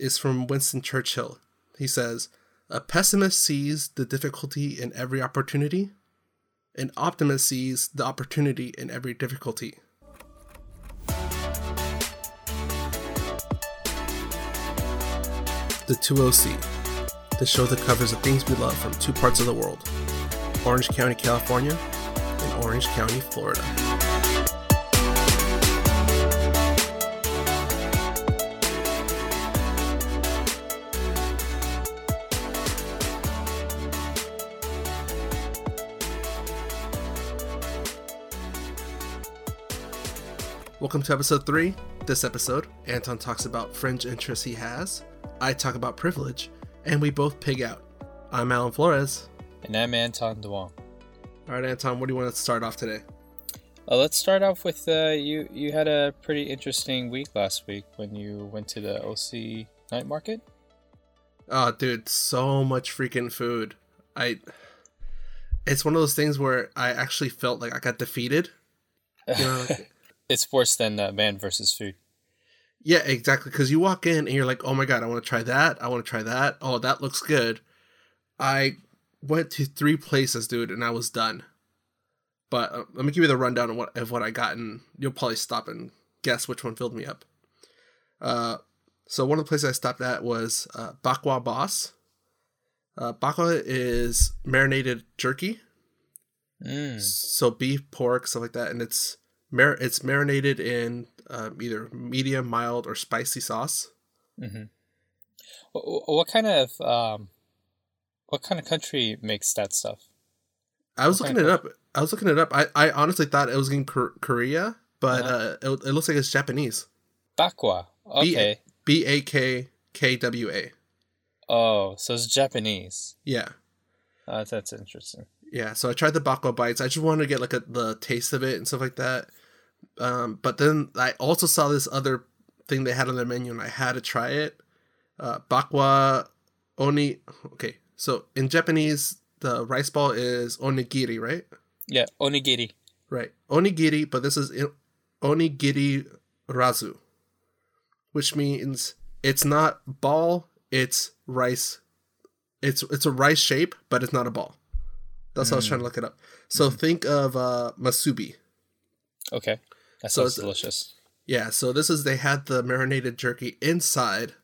is from Winston Churchill. He says, A pessimist sees the difficulty in every opportunity, an optimist sees the opportunity in every difficulty. The 2OC, the show that covers the things we love from two parts of the world Orange County, California, and Orange County, Florida. Welcome to episode three. This episode, Anton talks about fringe interests he has, I talk about privilege, and we both pig out. I'm Alan Flores. And I'm Anton Duong. All right, Anton, what do you want to start off today? Uh, let's start off with uh, you. You had a pretty interesting week last week when you went to the OC night market. Oh, dude, so much freaking food. I. It's one of those things where I actually felt like I got defeated. You know, like, it's worse than uh, man versus food. Yeah, exactly. Because you walk in and you're like, oh my god, I want to try that. I want to try that. Oh, that looks good. I went to three places, dude, and I was done. But uh, let me give you the rundown of what of what I got, and you'll probably stop and guess which one filled me up. Uh, so one of the places I stopped at was uh, Bakkwa Boss. Uh, bakkwa is marinated jerky, Mm. so beef, pork, stuff like that, and it's mar- it's marinated in um, either medium, mild, or spicy sauce. hmm What, what kind of um, what kind of country makes that stuff? I was Okay, looking it up. I was looking it up. I, I honestly thought it was in Kor- Korea, but Uh-huh. uh, it, it looks like it's Japanese. Bakkwa. Okay. B A K K W A. Oh, so it's Japanese. Yeah, Uh, that's interesting. yeah. So I tried the bakkwa bites. I just wanted to get like a, the taste of it and stuff like that. Um, but then I also saw this other thing they had on their menu, and I had to try it. Uh, bakkwa oni. Okay, so in Japanese, the rice ball is onigiri, right? Yeah, onigiri. Right. Onigiri, but this is onigiri razu, which means it's not ball, it's rice. It's it's a rice shape, but it's not a ball. That's what I was Mm. trying to look it up. So think of uh, musubi. Okay, that So sounds it's- delicious. Yeah, so this is they had the marinated jerky inside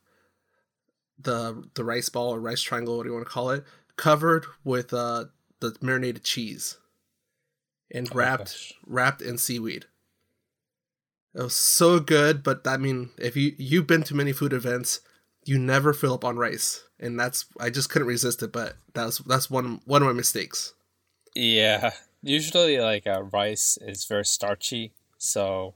the the rice ball or rice triangle, what do you want to call it, covered with uh the marinated cheese and Oh, wrapped gosh. wrapped in seaweed. It was so good, but I mean, if you you've been to many food events, you never fill up on rice, and that's I just couldn't resist it. But that's that's one one of my mistakes. Yeah, usually like uh, rice is very starchy, so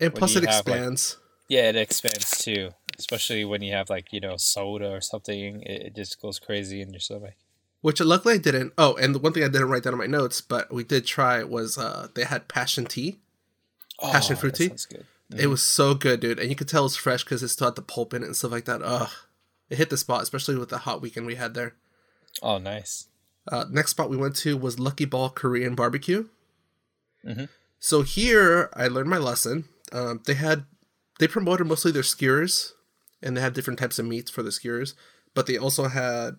And plus, it have, like- expands. yeah, it expands too. Especially when you have like you know soda or something, it, it just goes crazy in your stomach. Which luckily I didn't. Oh, and the one thing I didn't write down in my notes, but we did try was uh they had passion tea. Passion Oh, fruit tea? good. It was so good, dude, and you could tell it was fresh because it still had the pulp in it and stuff like that. Ugh, it hit the spot, especially with the hot weekend we had there. Oh, nice. Uh, next spot we went to was Lucky Ball Korean Barbecue. Mhm. So here I learned my lesson. Um, they had they promoted mostly their skewers, and they had different types of meats for the skewers, but they also had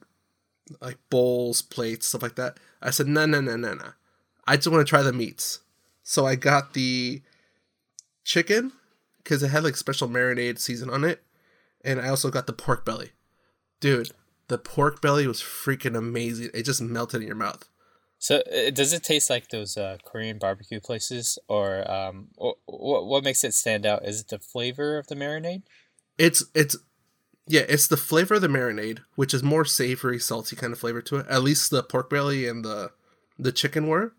like bowls, plates, stuff like that. I said no, no, no, no, no. I just want to try the meats. So I got the chicken because it had like special marinade season on it, and I also got the pork belly. Dude, the pork belly was freaking amazing. It just melted in your mouth. So, uh, does it taste like those uh, Korean barbecue places, or um, what what makes it stand out? Is it the flavor of the marinade? It's it's yeah, it's the flavor of the marinade, which is more savory, salty kind of flavor to it. At least the pork belly and the the chicken were.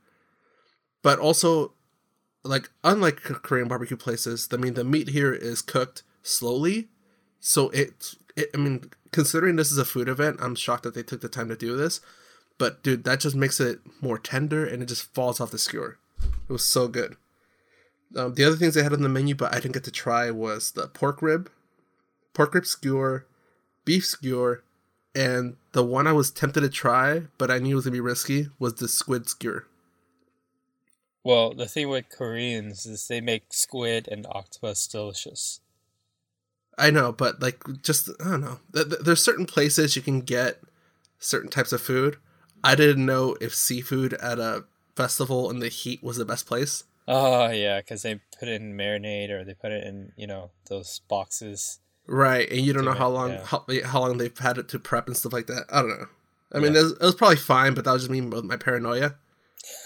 But also like unlike Korean barbecue places, I mean the meat here is cooked slowly. So it, it I mean considering this is a food event, I'm shocked that they took the time to do this. But dude, that just makes it more tender and it just falls off the skewer. It was so good. Um, the other things they had on the menu, but I didn't get to try, was the pork rib, pork rib skewer, beef skewer, and the one I was tempted to try, but I knew it was gonna be risky, was the squid skewer. Well, the thing with Koreans is they make squid and octopus delicious. I know, but like, just I don't know. Th- th- There's certain places you can get certain types of food. I didn't know if seafood at a festival in the heat was the best place. Oh yeah, because they put it in marinade or they put it in you know those boxes. Right, and you don't know how long yeah. how, how long they've had it to prep and stuff like that. I don't know. I mean, Yeah. it, was, it was probably fine, but that was just me with my paranoia.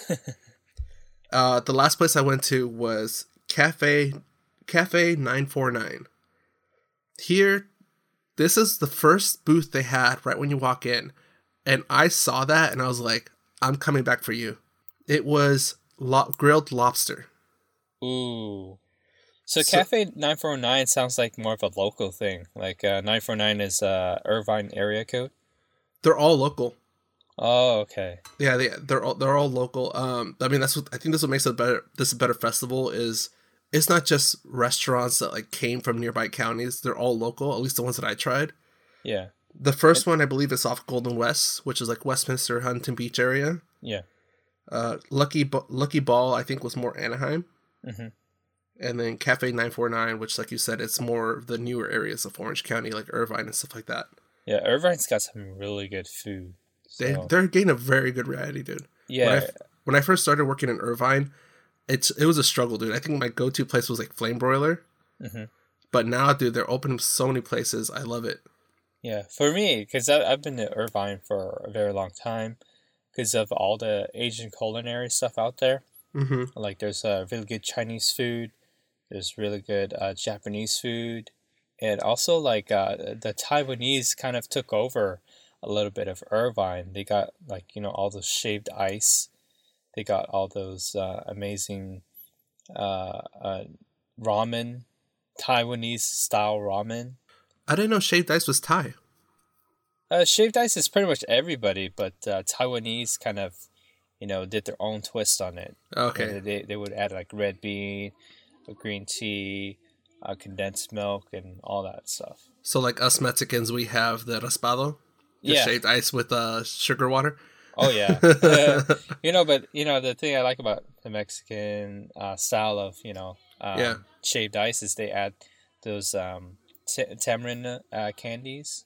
uh, the last place I went to was Cafe Cafe Nine Four Nine. Here, this is the first booth they had right when you walk in, and I saw that and I was like, "I'm coming back for you." It was lo- grilled lobster. Ooh. So, So- Cafe 949 sounds like more of a local thing. Like uh, 949 is uh, Irvine area code. They're all local. Oh, okay. Yeah, they they're all they're all local. Um, I mean that's what I think. This what makes it better. This a better festival is it's not just restaurants that like came from nearby counties. They're all local. At least the ones that I tried. Yeah. The first one I believe is off Golden West, which is like Westminster, Huntington Beach area. Yeah. Uh, Lucky Lucky Ball I think was more Anaheim, hmm and then Cafe Nine Four Nine, which like you said, it's more the newer areas of Orange County, like Irvine and stuff like that. Yeah. Irvine's got some really good food. They So, they're getting a very good variety, dude. yeah. when I, when I first started working in Irvine, it's it was a struggle, dude. I think my go to place was like Flame Broiler, hmm but now, dude, they're opening so many places. I love it. Yeah, for me, because I've been to Irvine for a very long time, because of all the Asian culinary stuff out there. hmm Like, there's uh, really good Chinese food, there's really good uh, Japanese food, and also like uh, the Taiwanese kind of took over a little bit of Irvine. They got like you know all those shaved ice, they got all those uh, amazing uh, uh, ramen, Taiwanese style ramen. I didn't know shaved ice was Thai. Uh, shaved ice is pretty much everybody, but uh, Taiwanese kind of, you know, did their own twist on it. Okay, And They, they would add like red bean, green tea, uh, condensed milk, and all that stuff. so like us Mexicans, we have the raspado, the Yeah. shaved ice with uh, sugar water. Oh yeah. you know, but you know the thing I like about the Mexican uh, style of you know um, Yeah. shaved ice is they add those um, t- tamarind uh, candies.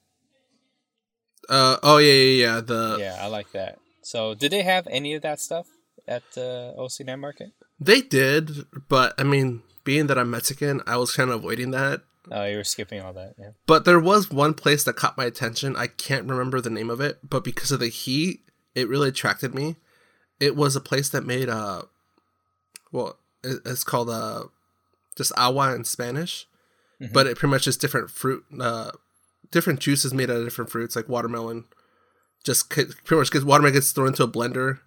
Uh, oh yeah, yeah, yeah. The yeah, I like that. So, did they have any of that stuff at the OC Night Market? they did, but I mean, being that I'm Mexican, I was kind of avoiding that. Oh, you were skipping all that. Yeah. But there was one place that caught my attention. I can't remember the name of it, but because of the heat, it really attracted me. It was a place that made uh well, it's called uh just agua in Spanish, Mhm. but it pretty much is different fruit uh different juices made out of different fruits like watermelon. Just pretty much because watermelon gets thrown into a blender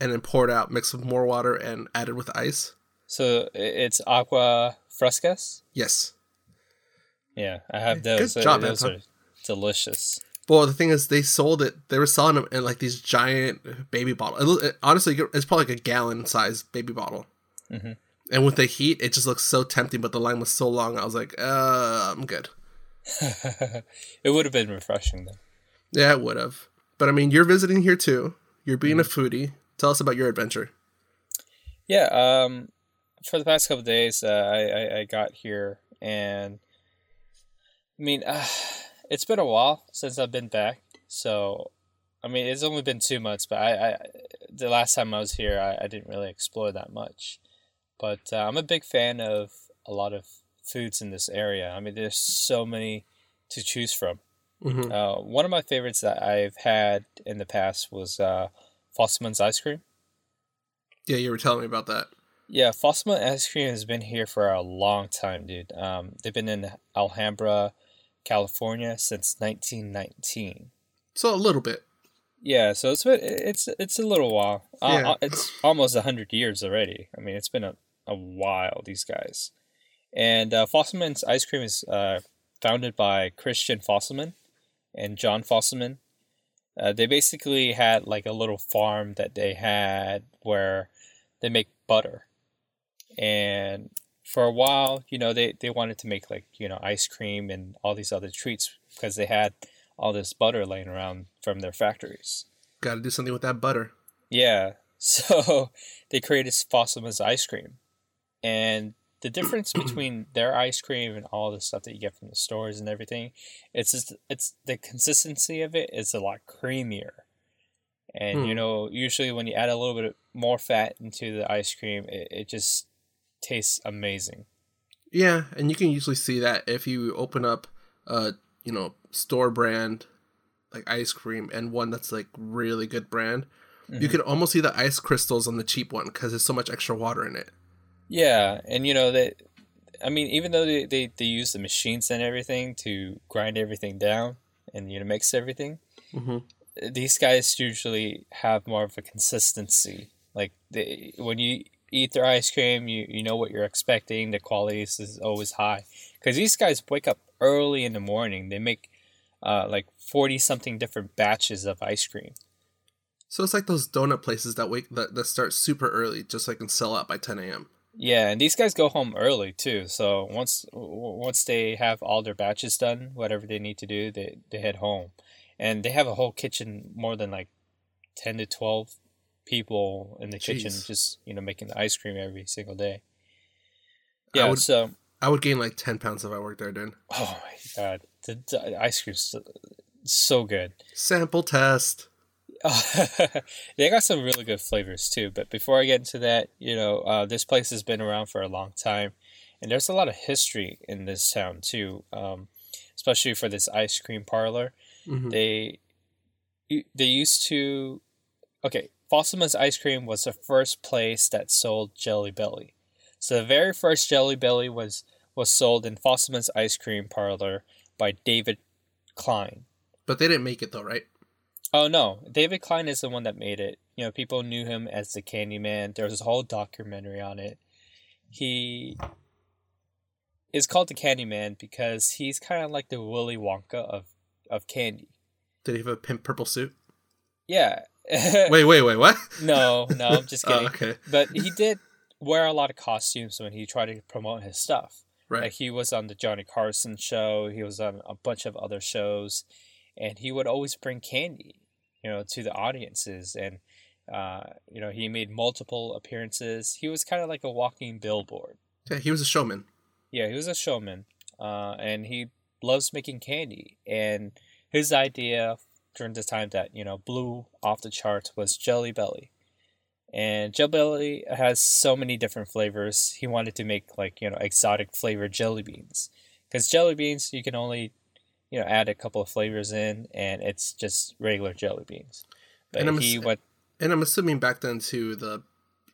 and then poured out, mixed with more water and added with ice. So it's agua frescas. Yes. Yeah, I have those. Uh, job, those Anton. are delicious. Well, the thing is, they sold it. They were selling them in like these giant baby bottles. It, it- honestly, it's probably like a gallon size baby bottle. Mhm. And with the heat, it just looks so tempting. But the line was so long, I was like, uh, I'm good. it would have been refreshing though. Yeah, it would have. But I mean, you're visiting here too. You're being a foodie. Tell us about your adventure. Yeah. Um, for the past couple days, uh, I, I I got here, and I mean, uh, it's been a while since I've been back. So, I mean, it's only been two months, but I, I the last time I was here, I, I didn't really explore that much. But uh, I'm a big fan of a lot of foods in this area. I mean, there's so many to choose from. hmm Uh, one of my favorites that I've had in the past was uh, Fosselman's ice cream. Yeah, you were telling me about that. Yeah, Fosselman ice cream has been here for a long time, dude. Um, they've been in Alhambra, California since 1919. So a little bit. Yeah, so it's been it's it's a little while. Uh, Yeah. uh, it's almost a hundred years already. I mean, it's been a, a while. These guys, and uh, Fosselman's ice cream is uh, founded by Christian Fosselman and John Fosselman. Uh, they basically had like a little farm that they had where they make butter, and for a while, you know, they they wanted to make like you know ice cream and all these other treats because they had all this butter laying around from their factories. Got to do something with that butter. Yeah, so they created Fosselman's ice cream, and the difference between their ice cream and all the stuff that you get from the stores and everything, it's just it's the consistency of it is a lot creamier. And Hmm. you know, usually when you add a little bit more fat into the ice cream, it, it just tastes amazing. Yeah, and you can usually see that if you open up a you know store brand like ice cream and one that's like really good brand, you Mhm. can almost see the ice crystals on the cheap one because there's so much extra water in it. Yeah, and you know that I mean, even though they, they, they use the machines and everything to grind everything down and you know mix everything, Mm-hmm. these guys usually have more of a consistency. Like they, when you eat their ice cream, you, you know what you're expecting. The quality is, always high because these guys wake up early in the morning. They make uh, like forty something different batches of ice cream. So it's like those donut places that wake that, that start super early, just so I can sell out by 10 a.m. Yeah, and these guys go home early too. So once once they have all their batches done, whatever they need to do, they they head home, and they have a whole kitchen, more than like ten to twelve people in the kitchen, just you know making the ice cream every single day. I Yeah, would- so I would gain like 10 pounds if I worked there, dude. oh my god, the, the ice cream's so, so good. Sample test. they got some really good flavors too. But before I get into that, you know, uh, this place has been around for a long time, and there's a lot of history in this town too. Um, especially for this ice cream parlor, Mhm. they they used to. Okay, Fosselman's Ice Cream was the first place that sold Jelly Belly. So the very first Jelly Belly was was sold in Fosselman's Ice Cream Parlor by David Klein. But they didn't make it though, right? Oh no, David Klein is the one that made it. You know, people knew him as the Candyman. There was a whole documentary on it. He is called the Candyman because he's kind of like the Willy Wonka of of candy. Did he have a pimp purple suit? Yeah. Wait, wait, wait, what? no, no, I'm just Oh, kidding. okay. But he did wear a lot of costumes when he tried to promote his stuff. Right. Like he was on the Johnny Carson show, he was on a bunch of other shows, and he would always bring candy, you know, to the audiences. And uh, you know, he made multiple appearances. He was kind of like a walking billboard. yeah, he was a showman. Yeah, he was a showman, uh, and he loves making candy. And his idea during the time that you know blew off the charts was Jelly Belly. And Jelly Belly has so many different flavors. He wanted to make like you know exotic flavored jelly beans, because jelly beans you can only you know add a couple of flavors in, and it's just regular jelly beans. But And I'm he ass- went And I'm assuming back then too, the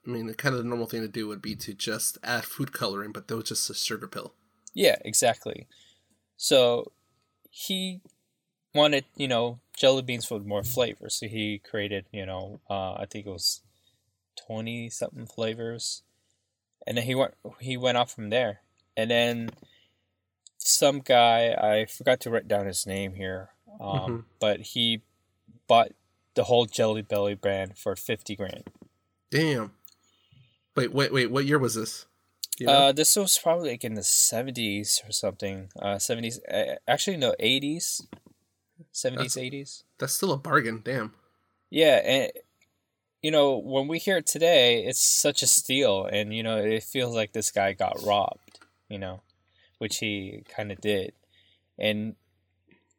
I mean, the kind of the normal thing to do would be to just add food coloring, but that was just a sugar pill. Yeah, exactly. So he wanted, you know, jelly beans with more flavor. So he created, you know, uh, I think it was twenty something flavors, and then he went he went off from there. And then some guy I forgot to write down his name here, um, Mhm. but he bought the whole Jelly Belly brand for fifty grand. Damn. Wait, wait, wait. What year was this? You know? Uh, this was probably like in the seventies or something. Uh, seventies. Uh, actually, no, eighties, seventies, eighties. That's still a bargain. Damn. Yeah, and you know when we hear it today, it's such a steal, and you know it feels like this guy got robbed. You know, which he kind of did, and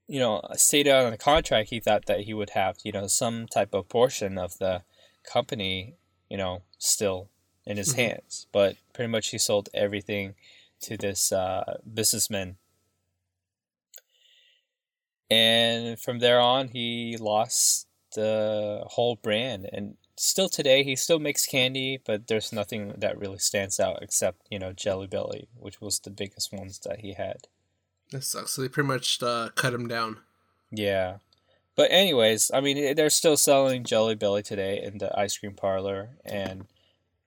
you know stated on the contract he thought that he would have you know some type of portion of the company you know still in his Mhm. hands, but pretty much he sold everything to this uh, businessman. And from there on, he lost the whole brand. And still today, he still makes candy, but there's nothing that really stands out except, you know, Jelly Belly, which was the biggest ones that he had. That sucks. So they pretty much uh, cut him down. Yeah. But anyways, I mean, they're still selling Jelly Belly today in the ice cream parlor, and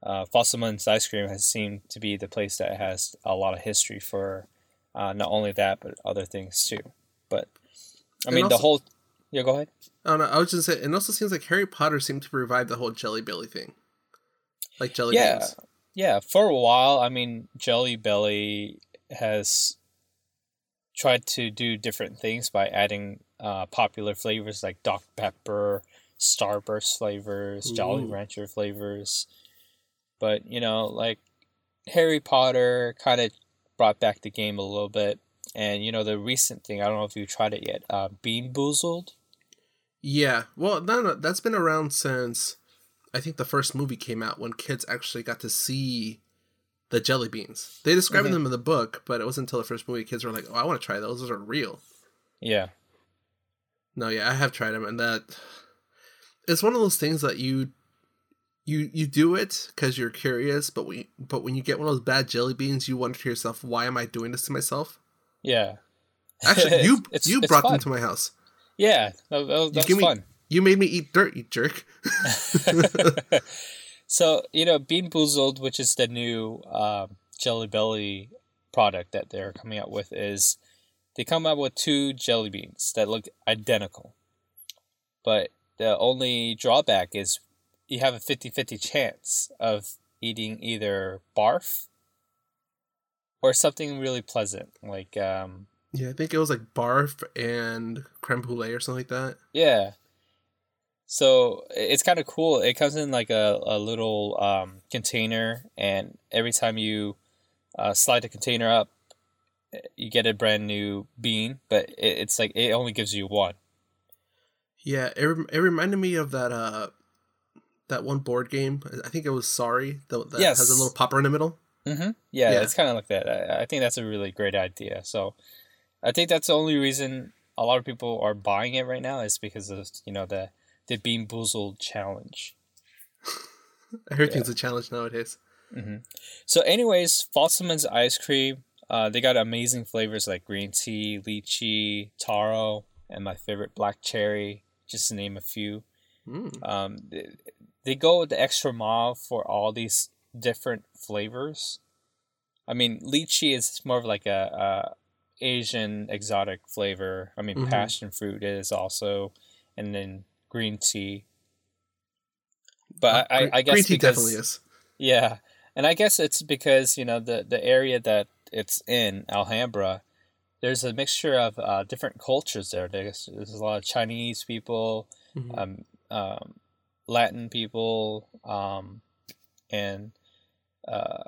uh, Fosselman's Ice Cream has seemed to be the place that has a lot of history for uh, not only that but other things too. But I mean, the whole yeah, go ahead. I don't know. I was just saying. It also seems like Harry Potter seemed to revive the whole Jelly Belly thing, like jelly Yeah. beans. Yeah, for a while, I mean, Jelly Belly has tried to do different things by adding uh, popular flavors like Dr. Pepper, Starburst flavors, Jolly Rancher flavors. But, you know, like, Harry Potter kind of brought back the game a little bit, and you know the recent thing. I don't know if you tried it yet. Uh, Bean Boozled. Yeah, well, no, no, that's been around since I think the first movie came out when kids actually got to see the jelly beans. They described Mhm. them in the book, but it wasn't until the first movie kids were like, "Oh, I want to try those. Those are real." Yeah. No, yeah, I have tried them, and that it's one of those things that you you you do it because you're curious, but when but when you get one of those bad jelly beans, you wonder to yourself, "Why am I doing this to myself?" Yeah. Actually, you It's- you it's brought fun. them to my house. Yeah. That, that, give was me- fun. You made me eat dirt, you jerk. so you know, Bean Boozled, which is the new um, Jelly Belly product that they're coming out with, is they come out with two jelly beans that look identical, but the only drawback is you have a 50-50 chance of eating either barf or something really pleasant like um Yeah, I think it was like barf and creme brulee or something like that. Yeah. So it's kind of cool. It comes in like a, a little um, container, and every time you uh, slide the container up, eh, you get a brand new bean, but it, it's like it only gives you one. Yeah, it, rem- it reminded me of that uh that one board game. I think it was Sorry that, that Yes. has a little popper in the middle. Mm-hmm. Yeah, Yeah. it's kind of like that. I, I think that's a really great idea. So I think that's the only reason a lot of people are buying it right now is because of you know the the Bean Boozled challenge. Everything's a challenge nowadays. hmm So, anyways, Fosselman's ice cream. Uh, they got amazing flavors like green tea, lychee, taro, and my favorite black cherry, just to name a few. Mm. Um, they, they go the extra mile for all these different flavors. I mean, lychee is more of like a, a Asian exotic flavor. I mean, Mhm. passion fruit is also, and then green tea. But I, I, I guess green tea because definitely is. yeah, and I guess it's because you know the the area that it's in Alhambra, there's a mixture of uh, different cultures there. There's there's a lot of Chinese people, Mhm. um, um, Latin people, um, and uh,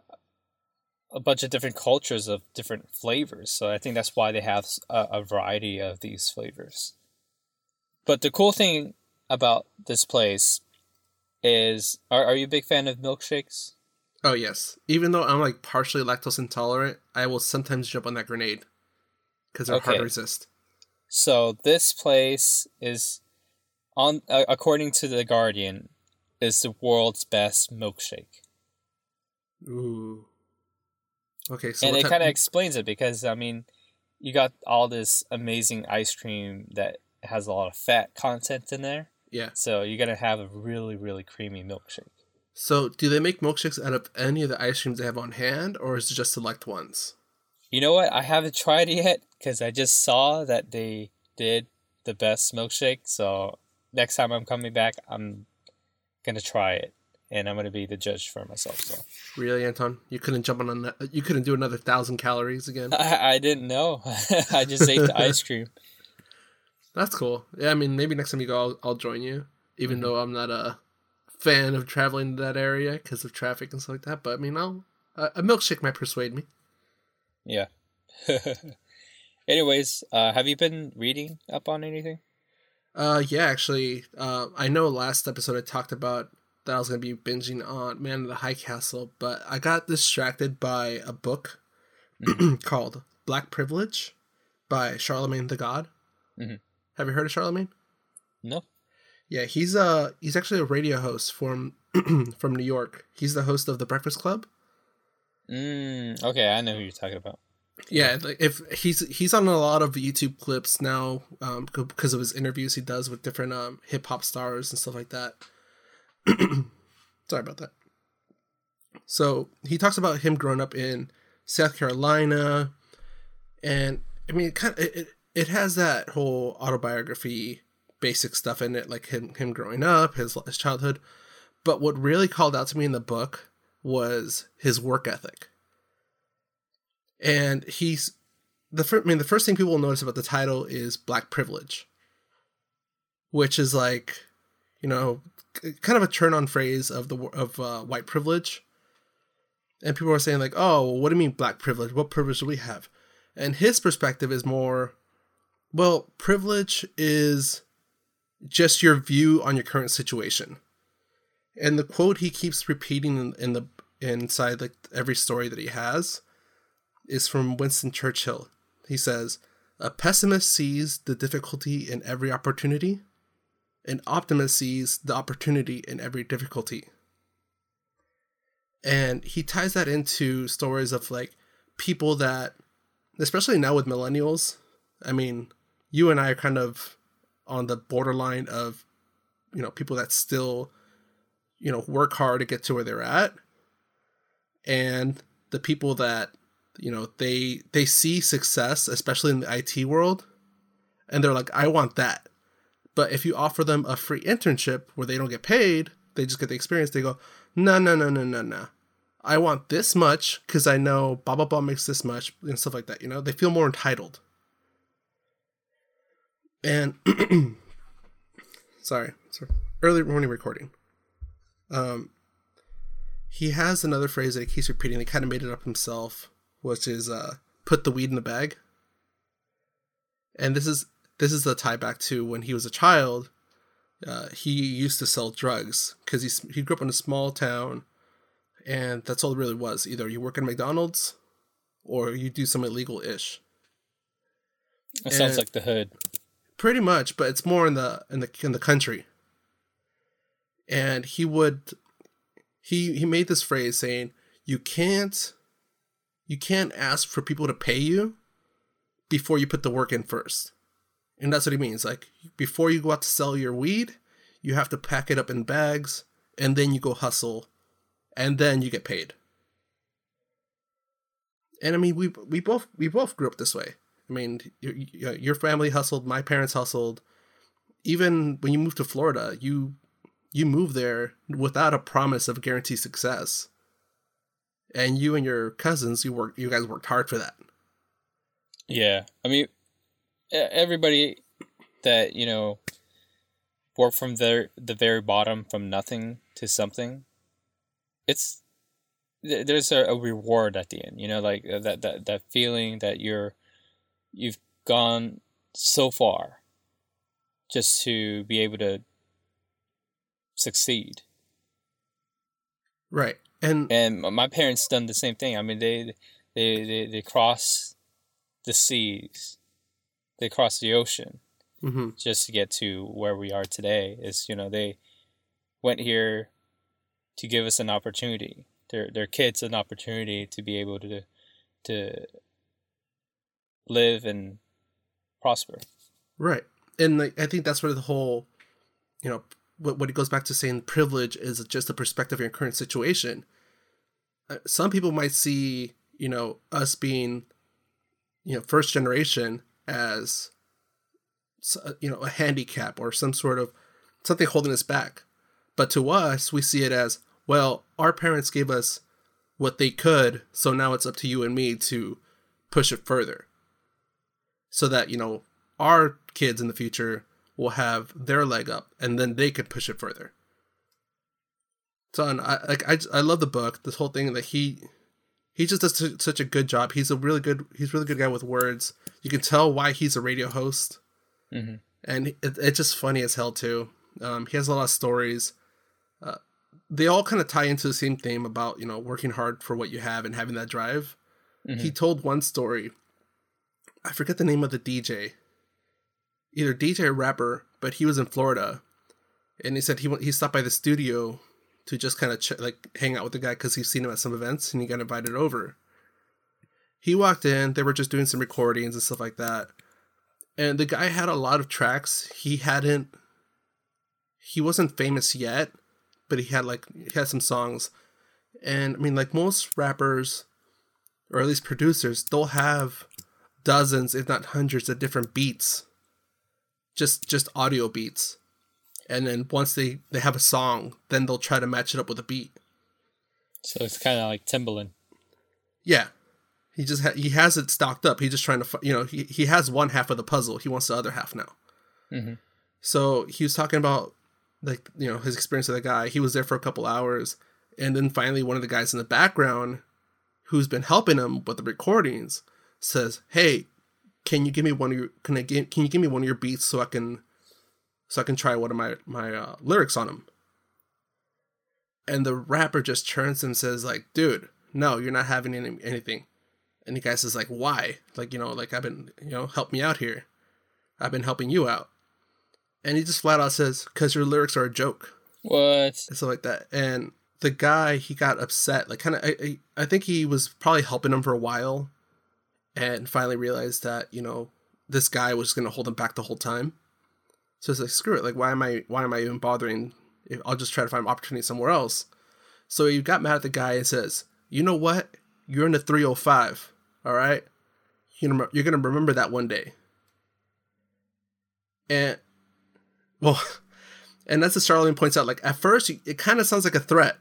a bunch of different cultures of different flavors. So I think that's why they have a variety of these flavors. But the cool thing about this place is, are are you a big fan of milkshakes? Oh yes. Even though I'm like partially lactose intolerant, I will sometimes jump on that grenade because they're hard to resist. So this place is, on uh, according to the Guardian, is the world's best milkshake, Ooh. Okay, so and it kind of explains it because I mean, you got all this amazing ice cream that has a lot of fat content in there, yeah. so you're gonna have a really really creamy milkshake. So do they make milkshakes out of any of the ice creams they have on hand, or is it just select ones? You know what? I haven't tried it yet because I just saw that they did the best milkshake. So next time I'm coming back, I'm gonna try it, and I'm gonna be the judge for myself. So Really, Anton? You couldn't jump on a, you couldn't do another thousand calories again. I, I didn't know. I just ate the ice cream. That's cool. Yeah, I mean, maybe next time you go, I'll, I'll join you. Even Mhm. though I'm not a fan of traveling to that area because of traffic and stuff like that. But I mean, I'll a, a milkshake might persuade me. Yeah. Anyways, uh, have you been reading up on anything? Uh, yeah, actually, uh, I know last episode I talked about that I was gonna be binging on Man of the High Castle, but I got distracted by a book called Black Privilege by Charlemagne the God. Mhm. Have you heard of Charlemagne? No. Yeah, he's uh he's actually a radio host from from New York. He's the host of the Breakfast Club. Mm, okay, I know who you're talking about. Yeah, like if he's he's on a lot of YouTube clips now um, because of his interviews he does with different um, hip hop stars and stuff like that. Sorry about that. So he talks about him growing up in South Carolina, and I mean, it kind of, it, it has that whole autobiography basic stuff in it, like him him growing up, his his childhood. But what really called out to me in the book was his work ethic and he's the first. I mean, the first thing people will notice about the title is black privilege, which is like, you know, kind of a turn-on phrase of the of uh, white privilege. and people are saying like, "Oh, well, what do you mean black privilege? What privilege do we have?" And his perspective is more, well, privilege is just your view on your current situation. And the quote he keeps repeating in, in the inside like every story that he has is from Winston Churchill. He says, "A pessimist sees the difficulty in every opportunity, an optimist sees the opportunity in every difficulty." And he ties that into stories of like people that especially now with millennials, I mean, you and I are kind of on the borderline of you know, people that still you know, work hard to get to where they're at and the people that you know they they see success especially in the IT world and they're like I want that but if you offer them a free internship where they don't get paid they just get the experience they go no no no no no no I want this much because I know blah blah blah makes this much and stuff like that you know they feel more entitled and sorry, sorry early morning recording um he has another phrase that he keeps repeating. He kind of made it up himself, which is uh, "put the weed in the bag." And this is this is the tie back to when he was a child. Uh, he used to sell drugs because he he grew up in a small town, and that's all it really was. Either you work at McDonald's, or you do some illegal ish. That sounds like the hood. Pretty much, but it's more in the in the in the country. And he would he he made this phrase saying you can't you can't ask for people to pay you before you put the work in first and that's what he means. Like before you go out to sell your weed you have to pack it up in bags and then you go hustle and then you get paid. And i mean we we both we both grew up this way. I mean your, your family hustled my parents hustled. Even when you moved to florida you you move there without a promise of guaranteed success. And you and your cousins, you work, you guys worked hard for that. Yeah, I mean, everybody that you know work from the the very bottom, from nothing to something. It's there's a, a reward at the end, you know, like uh, that that that feeling that you're you've gone so far just to be able to succeed. Right. And and my parents done the same thing. I mean, they they they, they cross the seas, they cross the ocean, mm-hmm. just to get to where we are today. Is you know they went here to give us an opportunity. Their their kids an opportunity to be able to to live and prosper. Right, and like, I think that's where the whole, you know, what, what it goes back to saying privilege is just a perspective of your current situation. Uh, some people might see, you know, us being, you know, first generation as, uh, you know, a handicap or some sort of something holding us back. But to us, we see it as, well, our parents gave us what they could, so now it's up to you and me to push it further. So that, you know, our kids in the future will have their leg up, and then they could push it further. So, and I like I, I love the book. This whole thing that he he just does such a good job. He's a really good he's a really good guy with words. You can tell why he's a radio host, mm-hmm. and it, it's just funny as hell too. Um, he has a lot of stories. Uh, they all kind of tie into the same theme about you know working hard for what you have and having that drive. Mm-hmm. He told one story. I forget the name of the DJ either DJ or rapper, but he was in Florida, and he said he he stopped by the studio to just kind of ch- like hang out with the guy because he's seen him at some events and he got invited over. He walked in, they were just doing some recordings and stuff like that. And the guy had a lot of tracks. He hadn't he wasn't famous yet, but he had like he had some songs. And I mean like most rappers or at least producers, they'll have dozens, if not hundreds of different beats just just audio beats and then once they they have a song then they'll try to match it up with a beat. So it's kind of like timbaland. Yeah. He just ha- he has it stocked up. He's just trying to you know he, he has one half of the puzzle. He wants the other half now. Mm-hmm. so he was talking about like you know his experience with the guy. He was there for a couple hours and then finally one of the guys in the background who's been helping him with the recordings, says, "Hey, can you give me one of your can I get, can you give me one of your beats so I can so I can try one of my my uh, lyrics on him. And the rapper just turns and says, "Like, dude, no, you're not having any, anything." And the guy says, "Like, why? Like, you know, like I've been, you know, help me out here. I've been helping you out." And he just flat out says, "Cause your lyrics are a joke." What? and stuff like that. And the guy he got upset, like kind of. I, I I think he was probably helping him for a while, and finally realized that you know this guy was going to hold him back the whole time. So it's like screw it. Like why am I why am I even bothering? If I'll just try to find opportunity somewhere else. So he got mad at the guy and says, "You know what? You're in the 305. All right. You're gonna, you're gonna remember that one day." And well, and that's as Charlemagne points out. Like at first, it kind of sounds like a threat,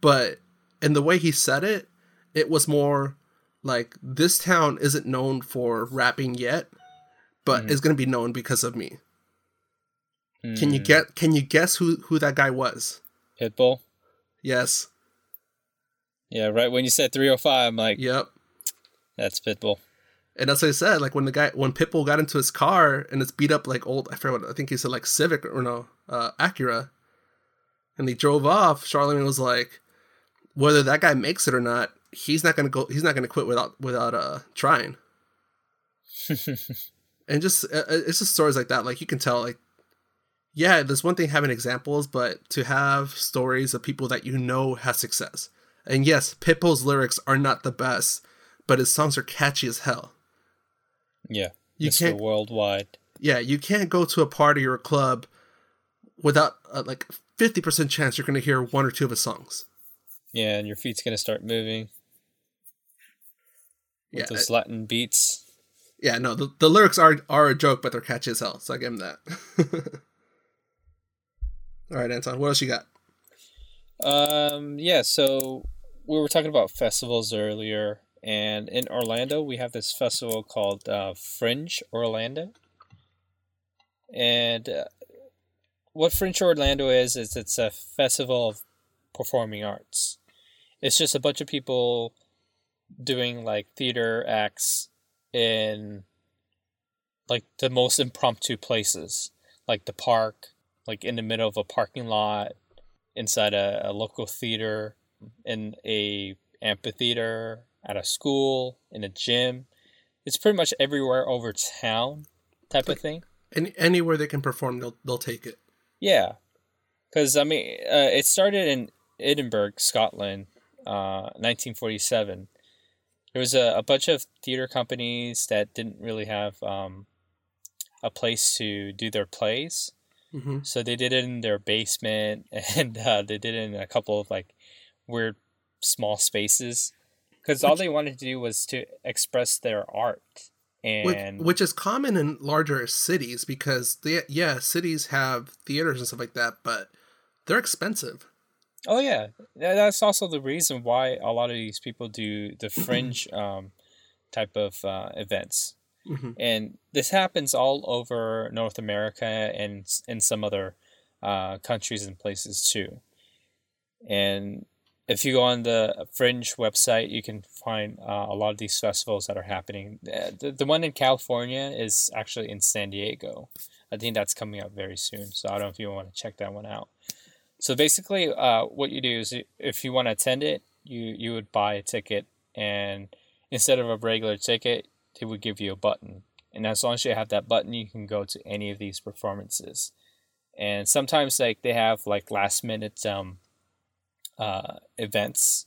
but in the way he said it, it was more like this town isn't known for rapping yet, but Mhm. is going to be known because of me. Can you Hmm. get? Can you guess who who that guy was? Pitbull? Yes. Yeah, right. When you said 305, I'm like, Yep. that's Pitbull. And that's what I said. Like when the guy, when Pitbull got into his car and it's beat up like old, I forget what I think he said like Civic or no, uh, Acura, and he drove off. Charlemagne was like, whether that guy makes it or not, he's not gonna go. He's not gonna quit without without uh trying. and just uh, it's just stories like that. Like you can tell, like yeah, there's one thing having examples, but to have stories of people that you know have success. And yes, Pitbull's lyrics are not the best, but his songs are catchy as hell. yeah. You Mr. can't Worldwide. yeah, you can't go to a party or a club without uh, like 50% chance you're going to hear one or two of his songs. Yeah, and your feet's going to start moving with Yeah, those Latin beats. yeah, no, the, the lyrics are are a joke, but they're catchy as hell. So I give him that. All right, Anton, what else you got? Um, yeah, so we were talking about festivals earlier, and in Orlando, we have this festival called uh, Fringe Orlando. And uh, what Fringe Orlando is, is it's a festival of performing arts. It's just a bunch of people doing like theater acts in like the most impromptu places, like the park, like in the middle of a parking lot, inside a, a local theater, in a amphitheater, at a school, in a gym. It's pretty much everywhere over town, type of thing. Any, anywhere they can perform, they'll they'll take it. Yeah, because I mean, uh, it started in Edinburgh, Scotland, uh, 1947. There was a, a bunch of theater companies that didn't really have um, a place to do their plays, hmm so they did it in their basement, and uh, they did it in a couple of like weird small spaces, because all they wanted to do was to express their art. Which, And which is common in larger cities because they, yeah, cities have theaters and stuff like that, but they're expensive. Oh yeah, that's also the reason why a lot of these people do the fringe um, type of uh, events, hmm and this happens all over North America and and some other uh, countries and places too. And if you go on the Fringe website, you can find uh, a lot of these festivals that are happening. Uh, The, the one in California is actually in San Diego. I think that's coming up very soon. So I don't know if you want to check that one out. So basically, uh, what you do is if you want to attend it, you you would buy a ticket, and instead of a regular ticket, they would give you a button. And as long as you have that button, you can go to any of these performances. And sometimes like they have like last minute um, uh, events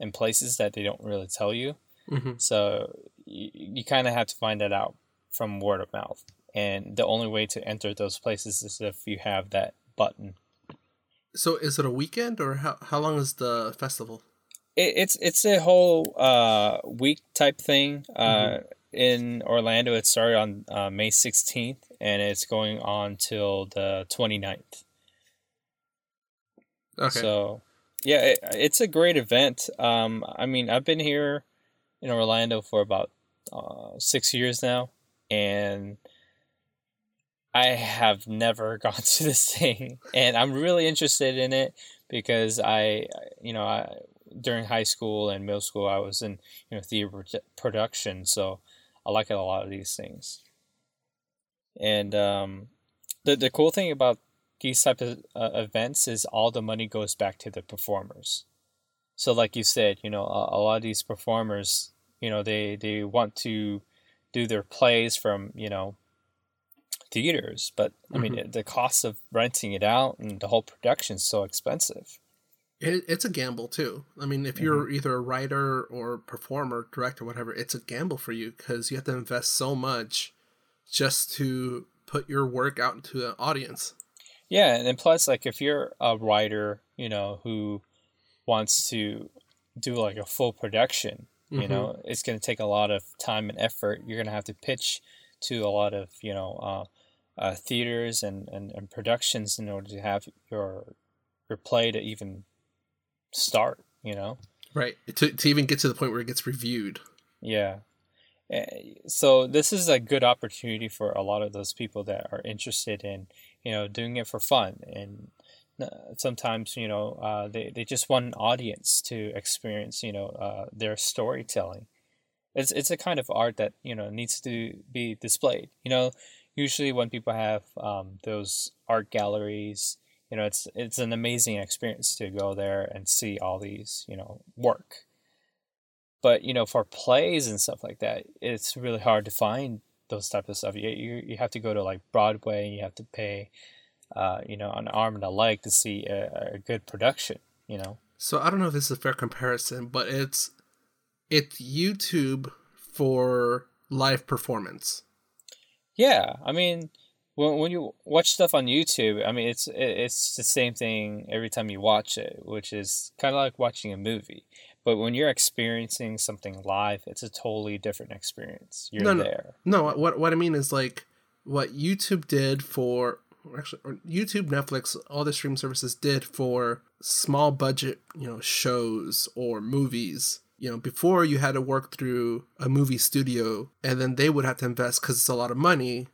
and places that they don't really tell you. hmm So you, you kind of have to find that out from word of mouth. And the only way to enter those places is if you have that button. So is it a weekend or how, how long is the festival? It, it's it's a whole uh, week type thing. Uh, In Orlando, it started on uh, May 16th and it's going on till the 29th. Okay. So, yeah, it, it's a great event. Um, I mean, I've been here in Orlando for about uh, six years now, and I have never gone to this thing, and I'm really interested in it because I, you know, I during high school and middle school, I was in you know theater production, so I like a lot of these things. And um, the the cool thing about these type of uh, events is all the money goes back to the performers. So, like you said, you know, a, a lot of these performers, you know, they they want to do their plays from you know theaters, but I mean, mm-hmm. the cost of renting it out and the whole production is so expensive. It, it's a gamble too. I mean, if you're mm-hmm. either a writer or performer, director, whatever, it's a gamble for you because you have to invest so much just to put your work out into an audience. Yeah, and then plus, like, if you're a writer, you know, who wants to do like a full production, you mm-hmm. know, it's going to take a lot of time and effort. You're going to have to pitch to a lot of, you know, uh, uh, theaters and, and, and productions in order to have your your play to even start, you know? Right. To, to even get to the point where it gets reviewed. Yeah. Eh, so this is a good opportunity for a lot of those people that are interested in, you know, doing it for fun. And uh, sometimes, you know, uh, they, they just want an audience to experience, you know, uh, their storytelling. It's, it's a kind of art that, you know, needs to be displayed. You know, usually when people have um, those art galleries, you know, it's it's an amazing experience to go there and see all these, you know, work. But you know, for plays and stuff like that, it's really hard to find those type of stuff. You you, you have to go to like Broadway, and you have to pay, uh, you know, an arm and a leg to see a, a good production. You know. So I don't know if this is a fair comparison, but it's it's YouTube for live performance. Yeah, I mean, when when you watch stuff on YouTube, I mean, it's it's the same thing every time you watch it, which is kind of like watching a movie. But when you're experiencing something live, it's a totally different experience. You're no, there. No, what what I mean is like what YouTube did for actually YouTube, Netflix, all the stream services did for small budget, you know, shows or movies you know, before you had to work through a movie studio and then they would have to invest because it's a lot of money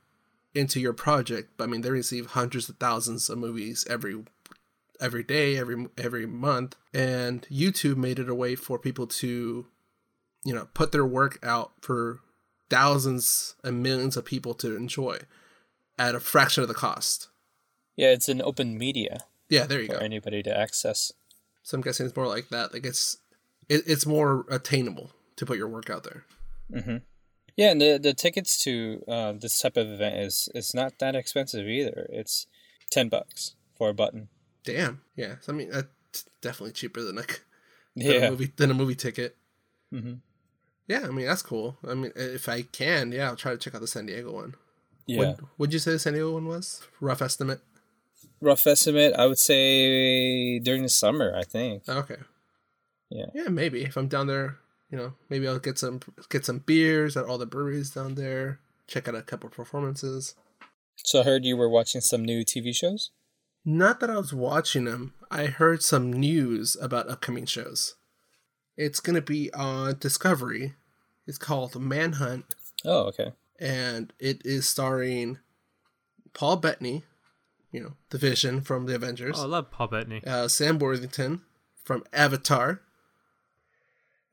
into your project. But I mean, they receive hundreds of thousands of movies every every day, every every month, and YouTube made it a way for people to, you know, put their work out for thousands and millions of people to enjoy at a fraction of the cost. Yeah, it's an open media. Yeah, there you for go. Anybody to access. So I'm guessing it's more like that. Like it's it, it's more attainable to put your work out there. Mm-hmm. Yeah, and the the tickets to uh, this type of event is is not that expensive either. It's ten bucks for a button. Damn. Yeah. I mean, that's definitely cheaper than like yeah. a movie than a movie ticket. Mm-hmm. Yeah, I mean that's cool. I mean, if I can, yeah, I'll try to check out the San Diego one. Yeah. What would you say the San Diego one was? Rough estimate. Rough estimate, I would say during the summer. I think. Okay. Yeah. Yeah, maybe if I'm down there, you know, maybe I'll get some get some beers at all the breweries down there. Check out a couple performances. So I heard you were watching some new TV shows. Not that I was watching them. I heard some news about upcoming shows. It's gonna be on Discovery. It's called Manhunt. Oh, okay. And it is starring Paul Bettany, you know, the Vision from the Avengers. Oh, I love Paul Bettany. Uh, Sam Worthington from Avatar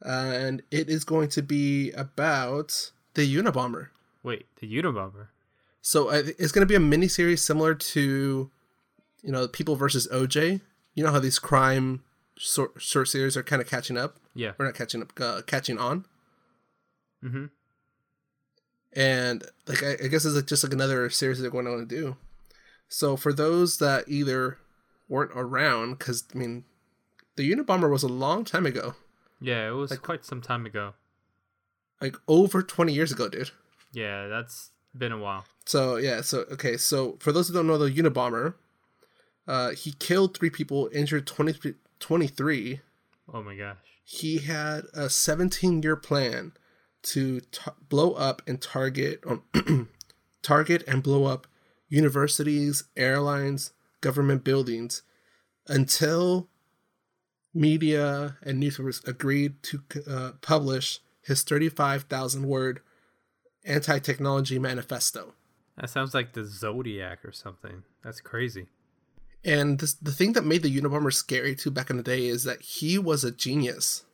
and it is going to be about the Unabomber. Wait, the Unabomber. So it's going to be a mini series similar to, you know, People versus OJ. You know how these crime short, short series are kind of catching up. Yeah, we're not catching up, uh, catching on. Mm-hmm. And like, I, I guess it's like just like another series they're going to want to do. So for those that either weren't around, because I mean, the Unabomber was a long time ago. Yeah, it was like, quite some time ago. Like over 20 years ago, dude. Yeah, that's been a while. So, yeah, so okay, so for those who don't know the Unabomber, uh he killed 3 people, injured 20, 23. Oh my gosh. He had a 17-year plan to t- blow up and target um, target and blow up universities, airlines, government buildings until media and newspapers agreed to uh, publish his 35,000 word anti technology manifesto. That sounds like the Zodiac or something. That's crazy. And this, the thing that made the Unabomber scary too back in the day is that he was a genius.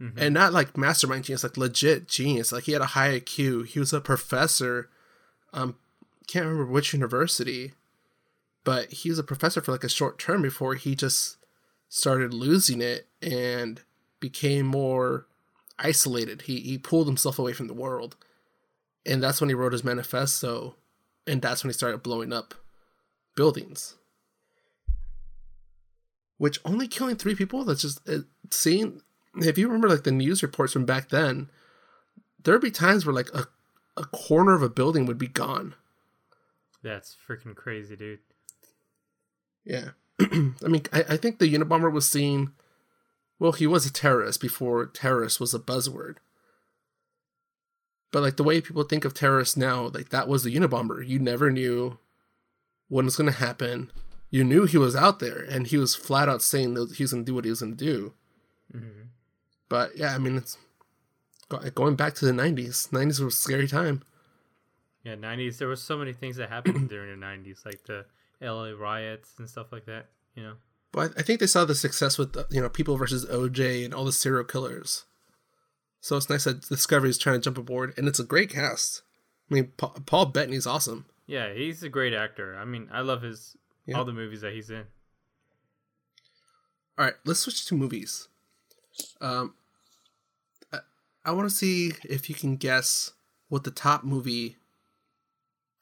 Mhm. And not like mastermind genius, like legit genius. Like he had a high IQ. He was a professor. Um, can't remember which university, but he was a professor for like a short term before he just started losing it and became more isolated. He he pulled himself away from the world. And that's when he wrote his manifesto and that's when he started blowing up buildings. Which only killing three people, that's just it, seeing if you remember like the news reports from back then, there'd be times where like a, a corner of a building would be gone. That's freaking crazy, dude. Yeah. I mean, I, I think the Unabomber was seen. Well, he was a terrorist before terrorist was a buzzword. But like the way people think of terrorists now, like that was the Unabomber. You never knew when was going to happen. You knew he was out there, and he was flat out saying that he was going to do what he was going to do. hmm But yeah, I mean, it's going back to the '90s. '90s was a scary time. Yeah, nineties. There was so many things that happened during the nineties, like the LA riots and stuff like that. You know. But I think they saw the success with you know people versus OJ and all the serial killers. So it's nice that Discovery is trying to jump aboard, and it's a great cast. I mean, Pa- Paul Bettany's awesome. Yeah, he's a great actor. I mean, I love his Yeah. all the movies that he's in. All right, let's switch to movies. Um, I, I want to see if you can guess what the top movie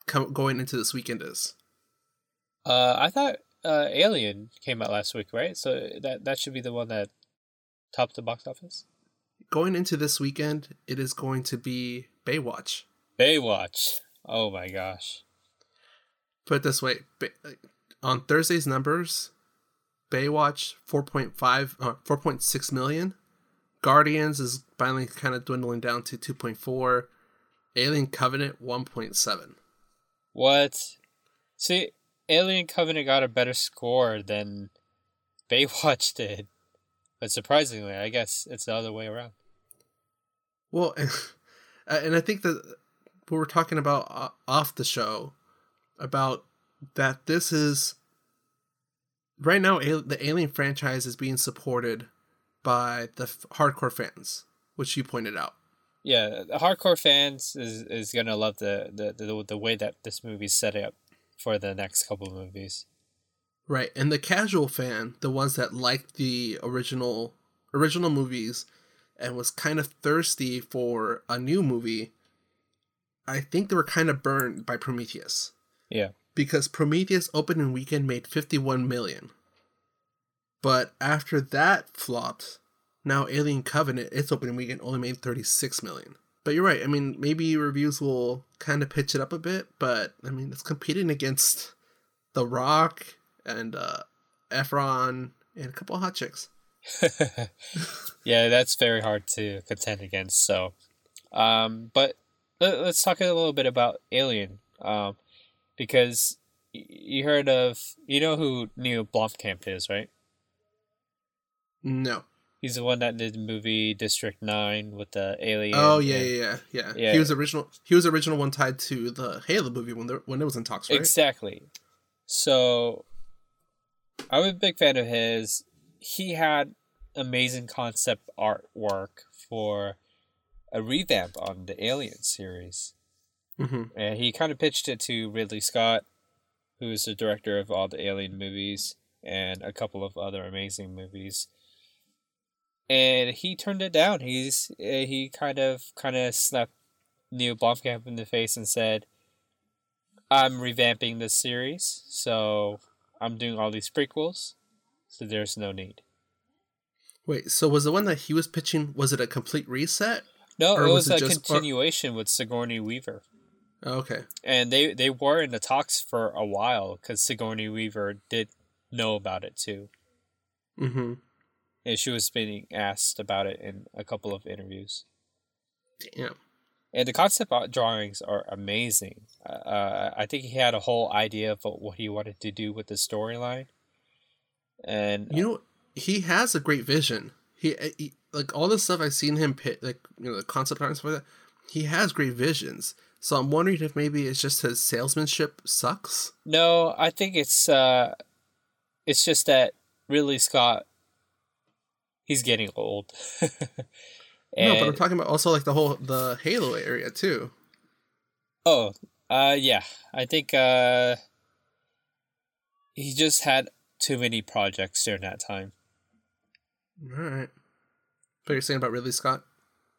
com- going into this weekend is. Uh, I thought uh, Alien came out last week, right? So that that should be the one that topped the box office. Going into this weekend, it is going to be Baywatch. Baywatch. Oh my gosh. Put it this way: on Thursday's numbers, Baywatch 4.5, uh, 4.6 million. Guardians is finally kind of dwindling down to 2.4. Alien Covenant 1.7. What? See, Alien Covenant got a better score than Baywatch did. But surprisingly, I guess it's the other way around. Well, and I think that we were talking about uh, off the show about that this is right now the Alien franchise is being supported by the hardcore fans, which you pointed out. Yeah, the hardcore fans is, is gonna love the, the, the, the way that this movie's set up for the next couple of movies. Right, and the casual fan, the ones that liked the original original movies and was kind of thirsty for a new movie, I think they were kind of burned by Prometheus. Yeah. because Prometheus opening weekend made 51 million. But after that flopped, now Alien Covenant, its opening weekend only made 36 million. But you're right. I mean, maybe reviews will kind of pitch it up a bit, but I mean, it's competing against The Rock and uh, Efron and a couple of hot chicks. yeah, that's very hard to contend against. So, um, but let, let's talk a little bit about Alien, um, because y- you heard of you know who Neil Blomkamp is, right? No. He's the one that did the movie District Nine with the alien. Oh yeah, and- yeah, yeah, yeah. He was original. He was original one tied to the Halo movie when there, when it was in talks, right? Exactly. So, I'm a big fan of his. He had amazing concept artwork for a revamp on the Alien series. hmm And he kind of pitched it to Ridley Scott, who is the director of all the Alien movies and a couple of other amazing movies. And he turned it down. He's uh, he kind of kind of slapped Neil Blomkamp in the face and said, "I'm revamping this series, so I'm doing all these prequels, so there's no need." Wait, so was the one that he was pitching? Was it a complete reset? No, Or it was was, it a just- or- continuation with Sigourney Weaver. Oh, okay. and they they were in the talks for a while because Sigourney Weaver did know about it too, Mm-hmm. And she was being asked about it in a couple of interviews. Damn. And the concept drawings are amazing. Uh, I think he had a whole idea of what he wanted to do with the storyline, and You know, he has a great vision. He, uh, he like all the stuff I've seen him pit, like you know, the concept art for that. He has great visions. So I'm wondering if maybe it's just his salesmanship sucks. no, I think it's uh, it's just that Ridley Scott, he's getting old. no, but I'm talking about also like the whole the Halo area too. Oh, uh, yeah. I think uh, he just had too many projects during that time. All right. What you're saying about Ridley Scott?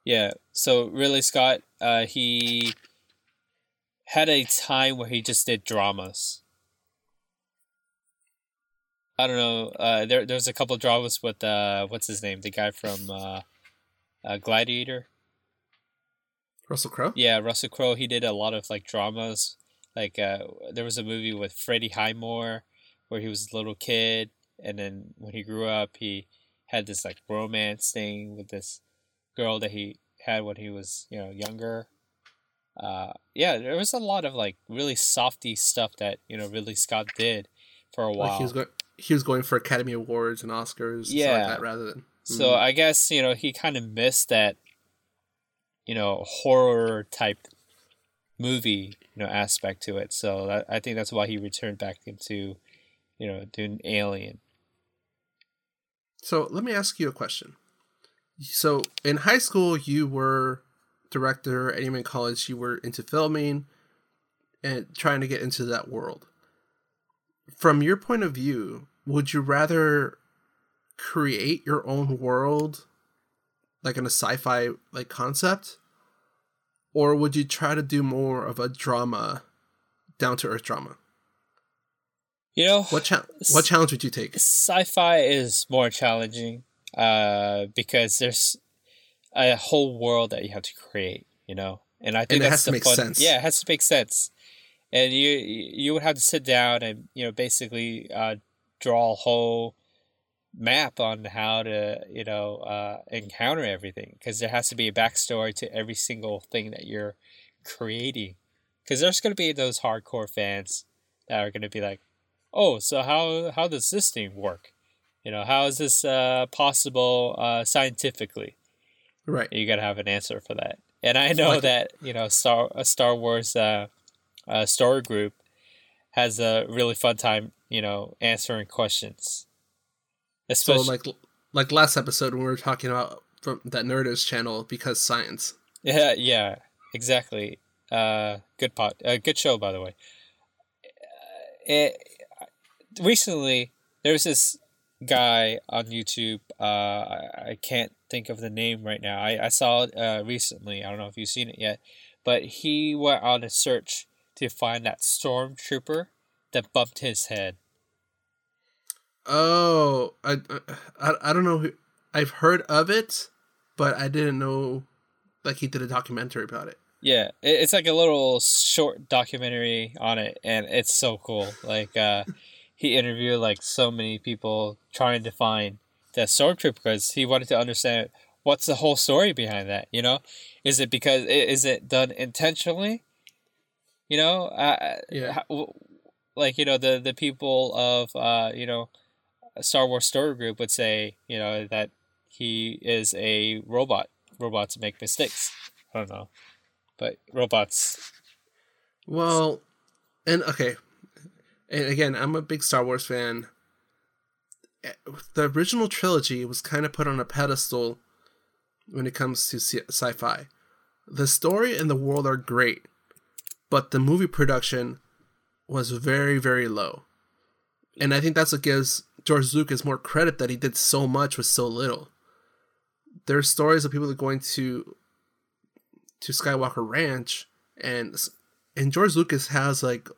Yeah. So Ridley Scott, uh, he had a time where he just did dramas. I don't know. Uh, there there's a couple of dramas with uh, what's his name, the guy from uh, uh Gladiator. Russell Crowe. Yeah, Russell Crowe. He did a lot of like dramas. Like uh, there was a movie with Freddie Highmore where he was a little kid, and then when he grew up, he had this like romance thing with this girl that he had when he was you know younger. Uh, yeah, there was a lot of like really softy stuff that you know Ridley Scott did for a while. Like he was going, he was going for Academy Awards and Oscars, yeah, like that, rather than. So mm. I guess you know he kind of missed that, you know, horror type movie you know aspect to it. So that, I think that's why he returned back into, you know, doing Alien. So let me ask you a question. So in high school, you were director, and even in college, you were into filming and trying to get into that world. From your point of view, would you rather create your own world, like in a sci-fi like concept, or would you try to do more of a drama, down to earth drama? You know, what cha- what challenge would you take? Sci-fi is more challenging uh, because there's a whole world that you have to create. You know, and I think and it has to make fun. sense. Yeah, it has to make sense, and you you would have to sit down and you know basically uh, draw a whole map on how to you know uh, encounter everything because there has to be a backstory to every single thing that you're creating because there's going to be those hardcore fans that are going to be like oh, so how how does this thing work? You know, how is this uh, possible uh, scientifically? Right. You got to have an answer for that. And I know like that you know Star Star Wars uh, uh, story group has a really fun time, you know, answering questions. Especially, so like like last episode when we were talking about from that Nerdist channel because science. Yeah, yeah, exactly. Uh, good pot, uh, good show by the way. Uh, it, recently there was this guy on YouTube. Uh, I, I can't think of the name right now. I, I saw it uh, recently. I don't know if you've seen it yet, but he went on a search to find that stormtrooper that bumped his head. Oh, I, I, I don't know. Who, I've heard of it, but I didn't know like he did a documentary about it. Yeah, it's like a little short documentary on it, and it's so cool. Like, uh, he interviewed like so many people trying to find that stormtrooper because he wanted to understand what's the whole story behind that. You know, is it because is it done intentionally? You know, uh, yeah. like you know the the people of uh, you know Star Wars story group would say you know that he is a robot. Robots make mistakes. I don't know, but robots. Well, and okay, and again, I'm a big Star Wars fan. The original trilogy was kind of put on a pedestal when it comes to sci fi. The story and the world are great, but the movie production was very, very low. And I think that's what gives George Lucas more credit that he did so much with so little. There's stories of people going to to Skywalker Ranch and and George Lucas has like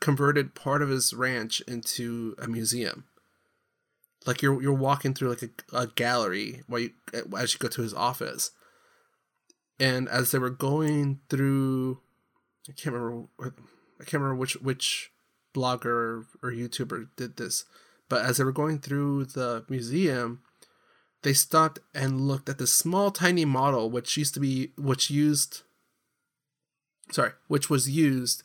converted part of his ranch into a museum. Like you're you're walking through like a, a gallery while you as you go to his office. And as they were going through, I can't remember. I can't remember which which blogger or YouTuber did this, but as they were going through the museum, they stopped and looked at this small tiny model which used to be which used sorry which was used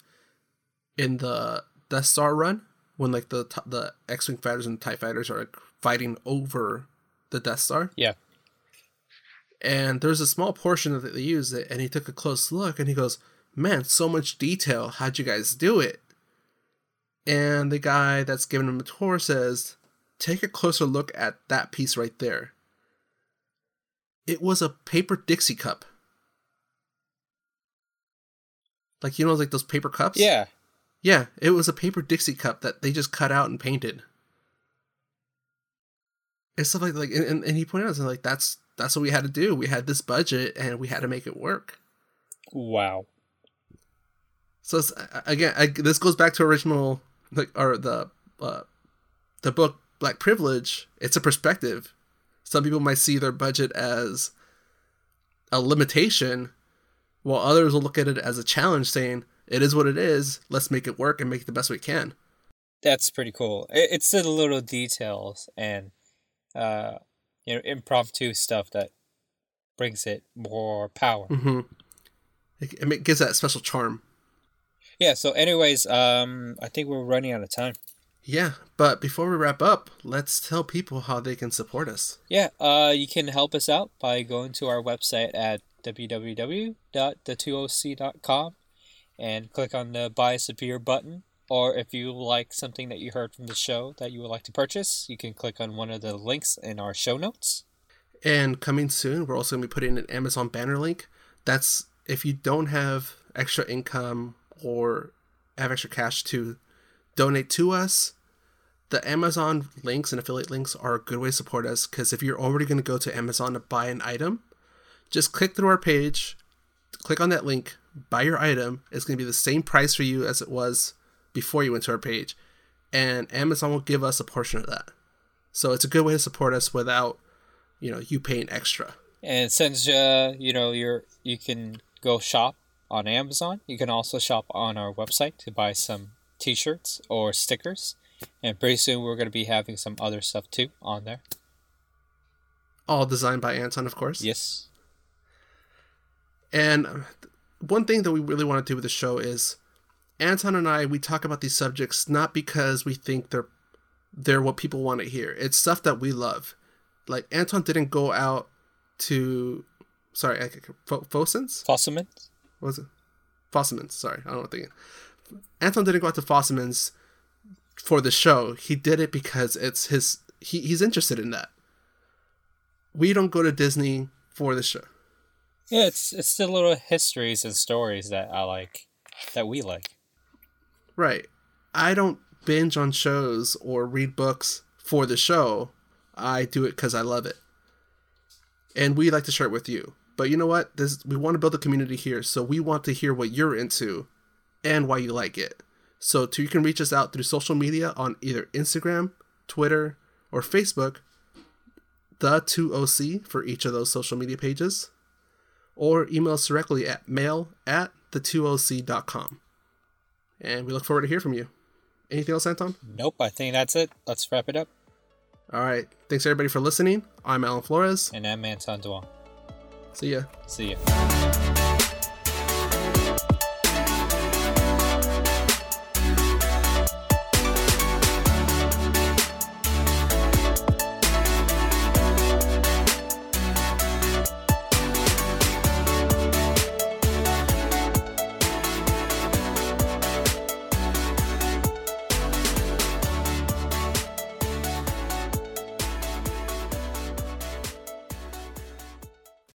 in the Death Star run when like the the X-wing fighters and Tie fighters are like fighting over the Death Star. Yeah. And there's a small portion that they use it, and he took a close look, and he goes, "Man, so much detail. How'd you guys do it?" And the guy that's giving him a tour says, take a closer look at that piece right there. It was a paper Dixie cup. Like you know, like those paper cups. Yeah. Yeah, it was a paper Dixie cup that they just cut out and painted. And stuff like like and, and he pointed out like that's that's what we had to do. We had this budget and we had to make it work. Wow. So again, I, this goes back to original like or the uh, the book Black Privilege. It's a perspective. Some people might see their budget as a limitation, while others will look at it as a challenge, saying it is what it is. Let's make it work and make it the best we can. That's pretty cool. It, it's the little details and uh, you know impromptu stuff that brings it more power. Mm-hmm. It, it gives that special charm. Yeah. So, anyways, um, I think we're running out of time. Yeah, but before we wrap up, let's tell people how they can support us. Yeah, uh, you can help us out by going to our website at www.the2oc.com and click on the Buy a Beer button. Or if you like something that you heard from the show that you would like to purchase, you can click on one of the links in our show notes. And coming soon, we're also going to be putting an Amazon banner link. That's if you don't have extra income or have extra cash to donate to us, the Amazon links and affiliate links are a good way to support us because if you're already going to go to Amazon to buy an item, just click through our page, click on that link, buy your item. It's going to be the same price for you as it was before you went to our page, and Amazon will give us a portion of that. So it's a good way to support us without, you know, you paying extra. And since uh, you know you're you can go shop on Amazon, you can also shop on our website to buy some T-shirts or stickers. And pretty soon we're going to be having some other stuff too on there. All designed by Anton, of course. Yes. And uh, one thing that we really want to do with the show is Anton and I we talk about these subjects not because we think they're they're what people want to hear. It's stuff that we love. Like Anton didn't go out to sorry, I, Fosins? What was it? Fosselman's, sorry. I don't know what thinking. Anton didn't go out to Fosselman's for the show. He did it because it's his he, he's interested in that. We don't go to Disney for the show. Yeah, it's it's the little histories and stories that I like that we like. Right. I don't binge on shows or read books for the show. I do it because I love it. And we like to share it with you. But you know what? This we want to build a community here, so we want to hear what you're into and why you like it. So you can reach us out through social media on either Instagram, Twitter, or Facebook, the 2OC for each of those social media pages, or email us directly at mail at the2oc.com. And we look forward to hear from you. Anything else, Anton? Nope, I think that's it. Let's wrap it up. All right. Thanks everybody for listening. I'm Alan Flores. And I'm Anton Duong. See ya. See ya.